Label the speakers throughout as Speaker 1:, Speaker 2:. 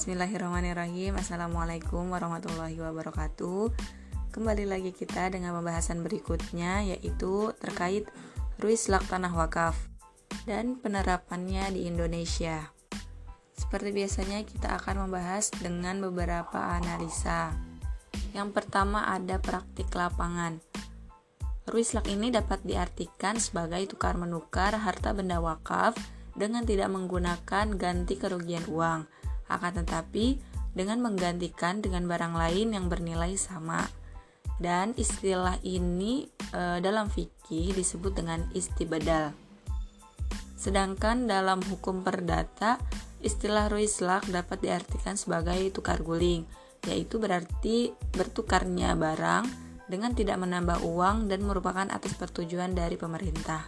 Speaker 1: Bismillahirrahmanirrahim. Assalamualaikum warahmatullahi wabarakatuh. Kembali lagi kita dengan pembahasan berikutnya Yaitu terkait Ruislak Tanah Wakaf Dan penerapannya di Indonesia. Seperti biasanya kita akan membahas dengan beberapa analisa. Yang pertama ada praktik lapangan. Ruislak ini dapat diartikan sebagai tukar-menukar harta benda wakaf dengan tidak menggunakan ganti kerugian uang, akan tetapi dengan menggantikan dengan barang lain yang bernilai sama. Dan istilah ini e, dalam fikih disebut dengan istibadal. Sedangkan dalam hukum perdata, istilah ruislak dapat diartikan sebagai tukar guling, yaitu berarti bertukarnya barang dengan tidak menambah uang dan merupakan atas pertujuan dari pemerintah.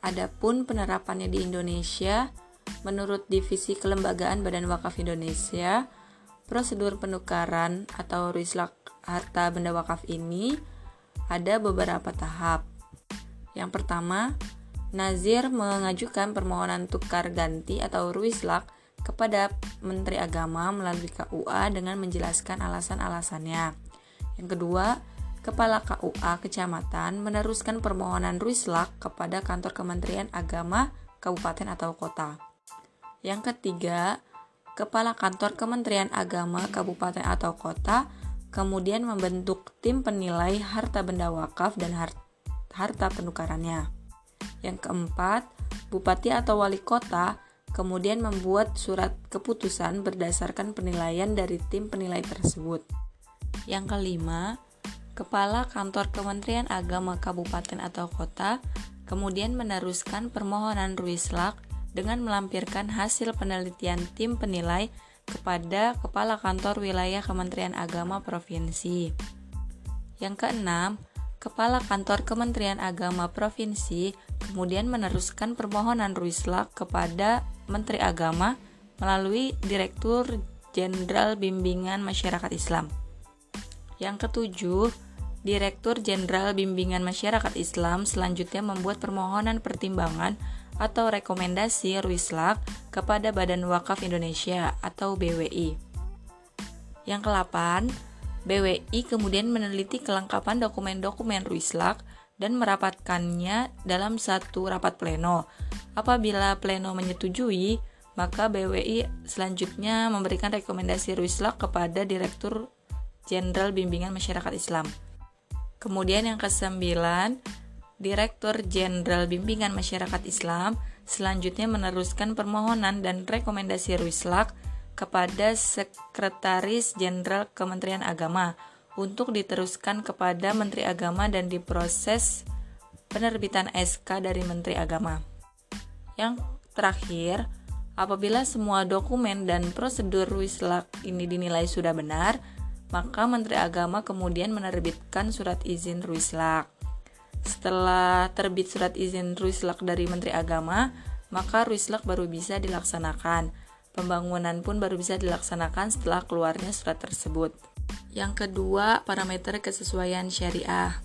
Speaker 1: Adapun penerapannya di Indonesia, menurut Divisi Kelembagaan Badan Wakaf Indonesia, prosedur penukaran atau rislak harta benda wakaf ini ada beberapa tahap. Yang pertama, Nazir mengajukan permohonan tukar ganti atau ruislak kepada Menteri Agama melalui KUA dengan menjelaskan alasan-alasannya. Yang kedua, Kepala KUA Kecamatan meneruskan permohonan Ruislak kepada kantor Kementerian Agama Kabupaten atau Kota. Yang ketiga, Kepala Kantor Kementerian Agama Kabupaten atau Kota kemudian membentuk tim penilai harta benda wakaf dan harta penukarannya. Yang keempat, Bupati atau Wali Kota kemudian membuat surat keputusan berdasarkan penilaian dari tim penilai tersebut. Yang kelima, Kepala Kantor Kementerian Agama Kabupaten atau Kota kemudian meneruskan permohonan Ruislak dengan melampirkan hasil penelitian tim penilai kepada Kepala Kantor Wilayah Kementerian Agama Provinsi. Yang keenam, Kepala Kantor Kementerian Agama Provinsi kemudian meneruskan permohonan Ruislak kepada Menteri Agama melalui Direktur Jenderal Bimbingan Masyarakat Islam. Yang ketujuh, Direktur Jenderal Bimbingan Masyarakat Islam selanjutnya membuat permohonan pertimbangan atau rekomendasi Ruislak kepada Badan Wakaf Indonesia atau BWI. Yang ke-8, BWI kemudian meneliti kelengkapan dokumen-dokumen Ruislak dan merapatkannya dalam satu rapat pleno. Apabila pleno menyetujui, maka BWI selanjutnya memberikan rekomendasi Ruislak kepada Direktur Jenderal Bimbingan Masyarakat Islam. Kemudian yang kesembilan, Direktur Jenderal Bimbingan Masyarakat Islam selanjutnya meneruskan permohonan dan rekomendasi Ruislak kepada Sekretaris Jenderal Kementerian Agama untuk diteruskan kepada Menteri Agama dan diproses penerbitan SK dari Menteri Agama. Yang terakhir, apabila semua dokumen dan prosedur Ruislak ini dinilai sudah benar, maka Menteri Agama kemudian menerbitkan surat izin Ruislak. Setelah terbit surat izin Ruislak dari Menteri Agama, maka Ruislak baru bisa dilaksanakan. Pembangunan pun baru bisa dilaksanakan setelah keluarnya surat tersebut. Yang kedua, parameter kesesuaian syariah.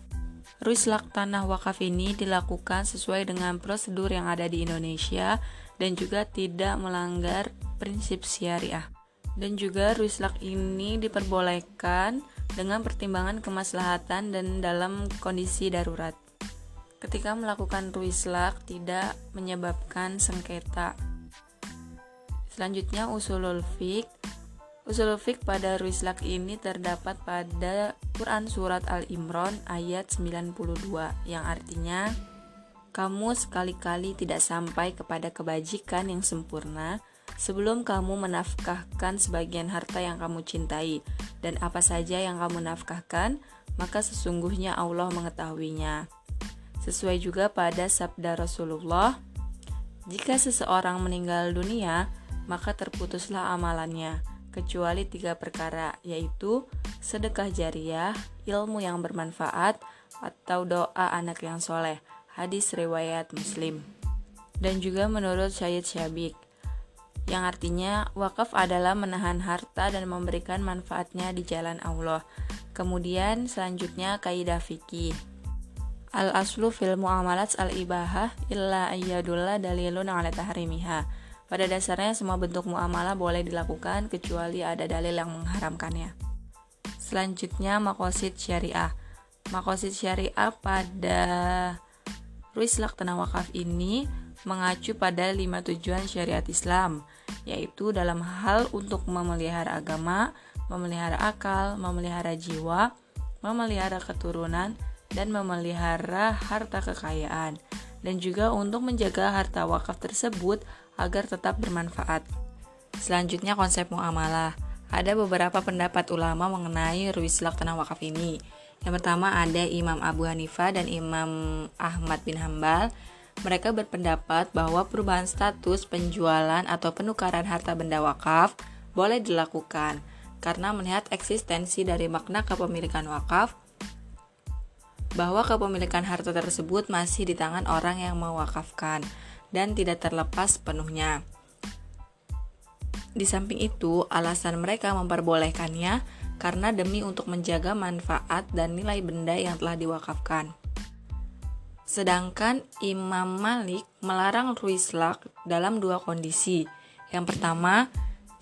Speaker 1: Ruislak tanah wakaf ini dilakukan sesuai dengan prosedur yang ada di Indonesia dan juga tidak melanggar prinsip syariah dan juga ruislak ini diperbolehkan dengan pertimbangan kemaslahatan dan dalam kondisi darurat. Ketika melakukan ruislak tidak menyebabkan sengketa. Selanjutnya usulul fiqh. Usulul fiqh pada ruislak ini terdapat pada Quran surat Al-Imran ayat 92 yang artinya kamu sekali-kali tidak sampai kepada kebajikan yang sempurna sebelum kamu menafkahkan sebagian harta yang kamu cintai, dan apa saja yang kamu nafkahkan, maka sesungguhnya Allah mengetahuinya. Sesuai juga pada sabda Rasulullah, jika seseorang meninggal dunia, maka terputuslah amalannya, kecuali tiga perkara, yaitu sedekah jariah, ilmu yang bermanfaat, atau doa anak yang soleh. Hadis riwayat Muslim. Dan juga menurut Syed Syabik, yang artinya wakaf adalah menahan harta dan memberikan manfaatnya di jalan Allah. Kemudian selanjutnya kaidah fikih. Al aslu fil muamalat al ibahah illa ayyadullah dalilun ala tahrimiha. Pada dasarnya semua bentuk muamalah boleh dilakukan kecuali ada dalil yang mengharamkannya. Selanjutnya makosid syariah. Makosid syariah pada Ruislak Tanah Wakaf ini mengacu pada lima tujuan syariat Islam, yaitu dalam hal untuk memelihara agama, memelihara akal, memelihara jiwa, memelihara keturunan, dan memelihara harta kekayaan, dan juga untuk menjaga harta wakaf tersebut agar tetap bermanfaat. Selanjutnya konsep muamalah. Ada beberapa pendapat ulama mengenai ruislak tanah wakaf ini. Yang pertama ada Imam Abu Hanifah dan Imam Ahmad bin Hambal mereka berpendapat bahwa perubahan status penjualan atau penukaran harta benda wakaf boleh dilakukan karena melihat eksistensi dari makna kepemilikan wakaf bahwa kepemilikan harta tersebut masih di tangan orang yang mewakafkan dan tidak terlepas penuhnya. Di samping itu, alasan mereka memperbolehkannya karena demi untuk menjaga manfaat dan nilai benda yang telah diwakafkan. Sedangkan Imam Malik melarang ruislak dalam dua kondisi. Yang pertama,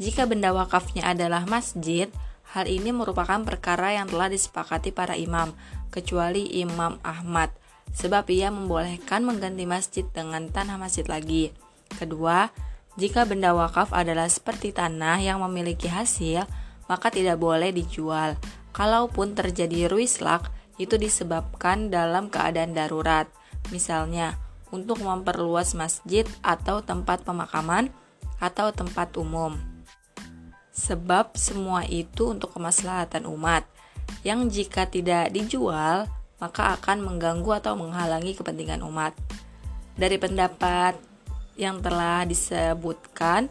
Speaker 1: jika benda wakafnya adalah masjid, hal ini merupakan perkara yang telah disepakati para imam, kecuali Imam Ahmad, sebab ia membolehkan mengganti masjid dengan tanah masjid lagi. Kedua, jika benda wakaf adalah seperti tanah yang memiliki hasil, maka tidak boleh dijual. Kalaupun terjadi ruislak, itu disebabkan dalam keadaan darurat, misalnya untuk memperluas masjid atau tempat pemakaman atau tempat umum. Sebab semua itu untuk kemaslahatan umat, yang jika tidak dijual, maka akan mengganggu atau menghalangi kepentingan umat. Dari pendapat yang telah disebutkan,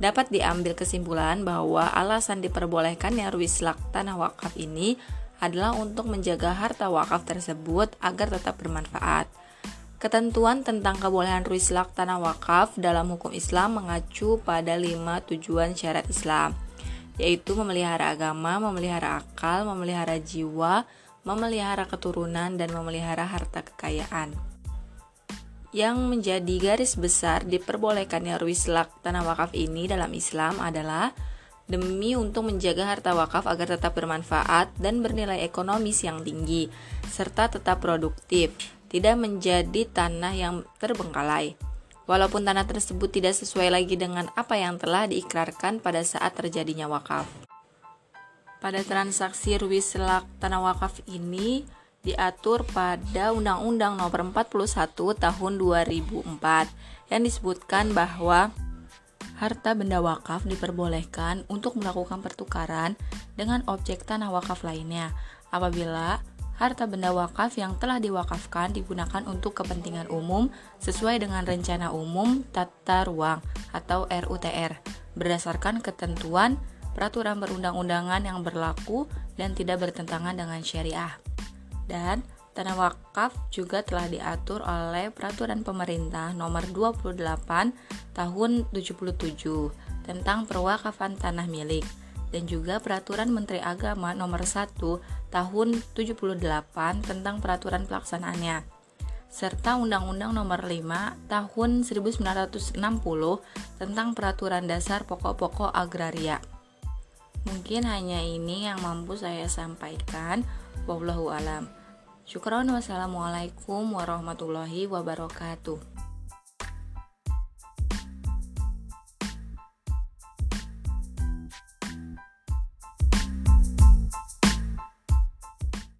Speaker 1: dapat diambil kesimpulan bahwa alasan diperbolehkannya ruislak tanah wakaf ini adalah untuk menjaga harta wakaf tersebut agar tetap bermanfaat. Ketentuan tentang kebolehan ruislak tanah wakaf dalam hukum Islam mengacu pada lima tujuan syarat Islam, yaitu memelihara agama, memelihara akal, memelihara jiwa, memelihara keturunan, dan memelihara harta kekayaan. Yang menjadi garis besar diperbolehkannya ruislak tanah wakaf ini dalam Islam adalah demi untuk menjaga harta wakaf agar tetap bermanfaat dan bernilai ekonomis yang tinggi, serta tetap produktif, tidak menjadi tanah yang terbengkalai. Walaupun tanah tersebut tidak sesuai lagi dengan apa yang telah diikrarkan pada saat terjadinya wakaf. Pada transaksi ruislak tanah wakaf ini diatur pada Undang-Undang Nomor 41 Tahun 2004 yang disebutkan bahwa harta benda wakaf diperbolehkan untuk melakukan pertukaran dengan objek tanah wakaf lainnya apabila harta benda wakaf yang telah diwakafkan digunakan untuk kepentingan umum sesuai dengan rencana umum tata ruang atau RUTR berdasarkan ketentuan peraturan perundang-undangan yang berlaku dan tidak bertentangan dengan syariah. Dan Tanah wakaf juga telah diatur oleh Peraturan Pemerintah Nomor 28 Tahun 77 tentang perwakafan tanah milik dan juga Peraturan Menteri Agama Nomor 1 Tahun 78 tentang peraturan pelaksanaannya serta Undang-Undang Nomor 5 Tahun 1960 tentang Peraturan Dasar Pokok-pokok Agraria. Mungkin hanya ini yang mampu saya sampaikan. Wallahu alam. Syukron wassalamualaikum warahmatullahi wabarakatuh.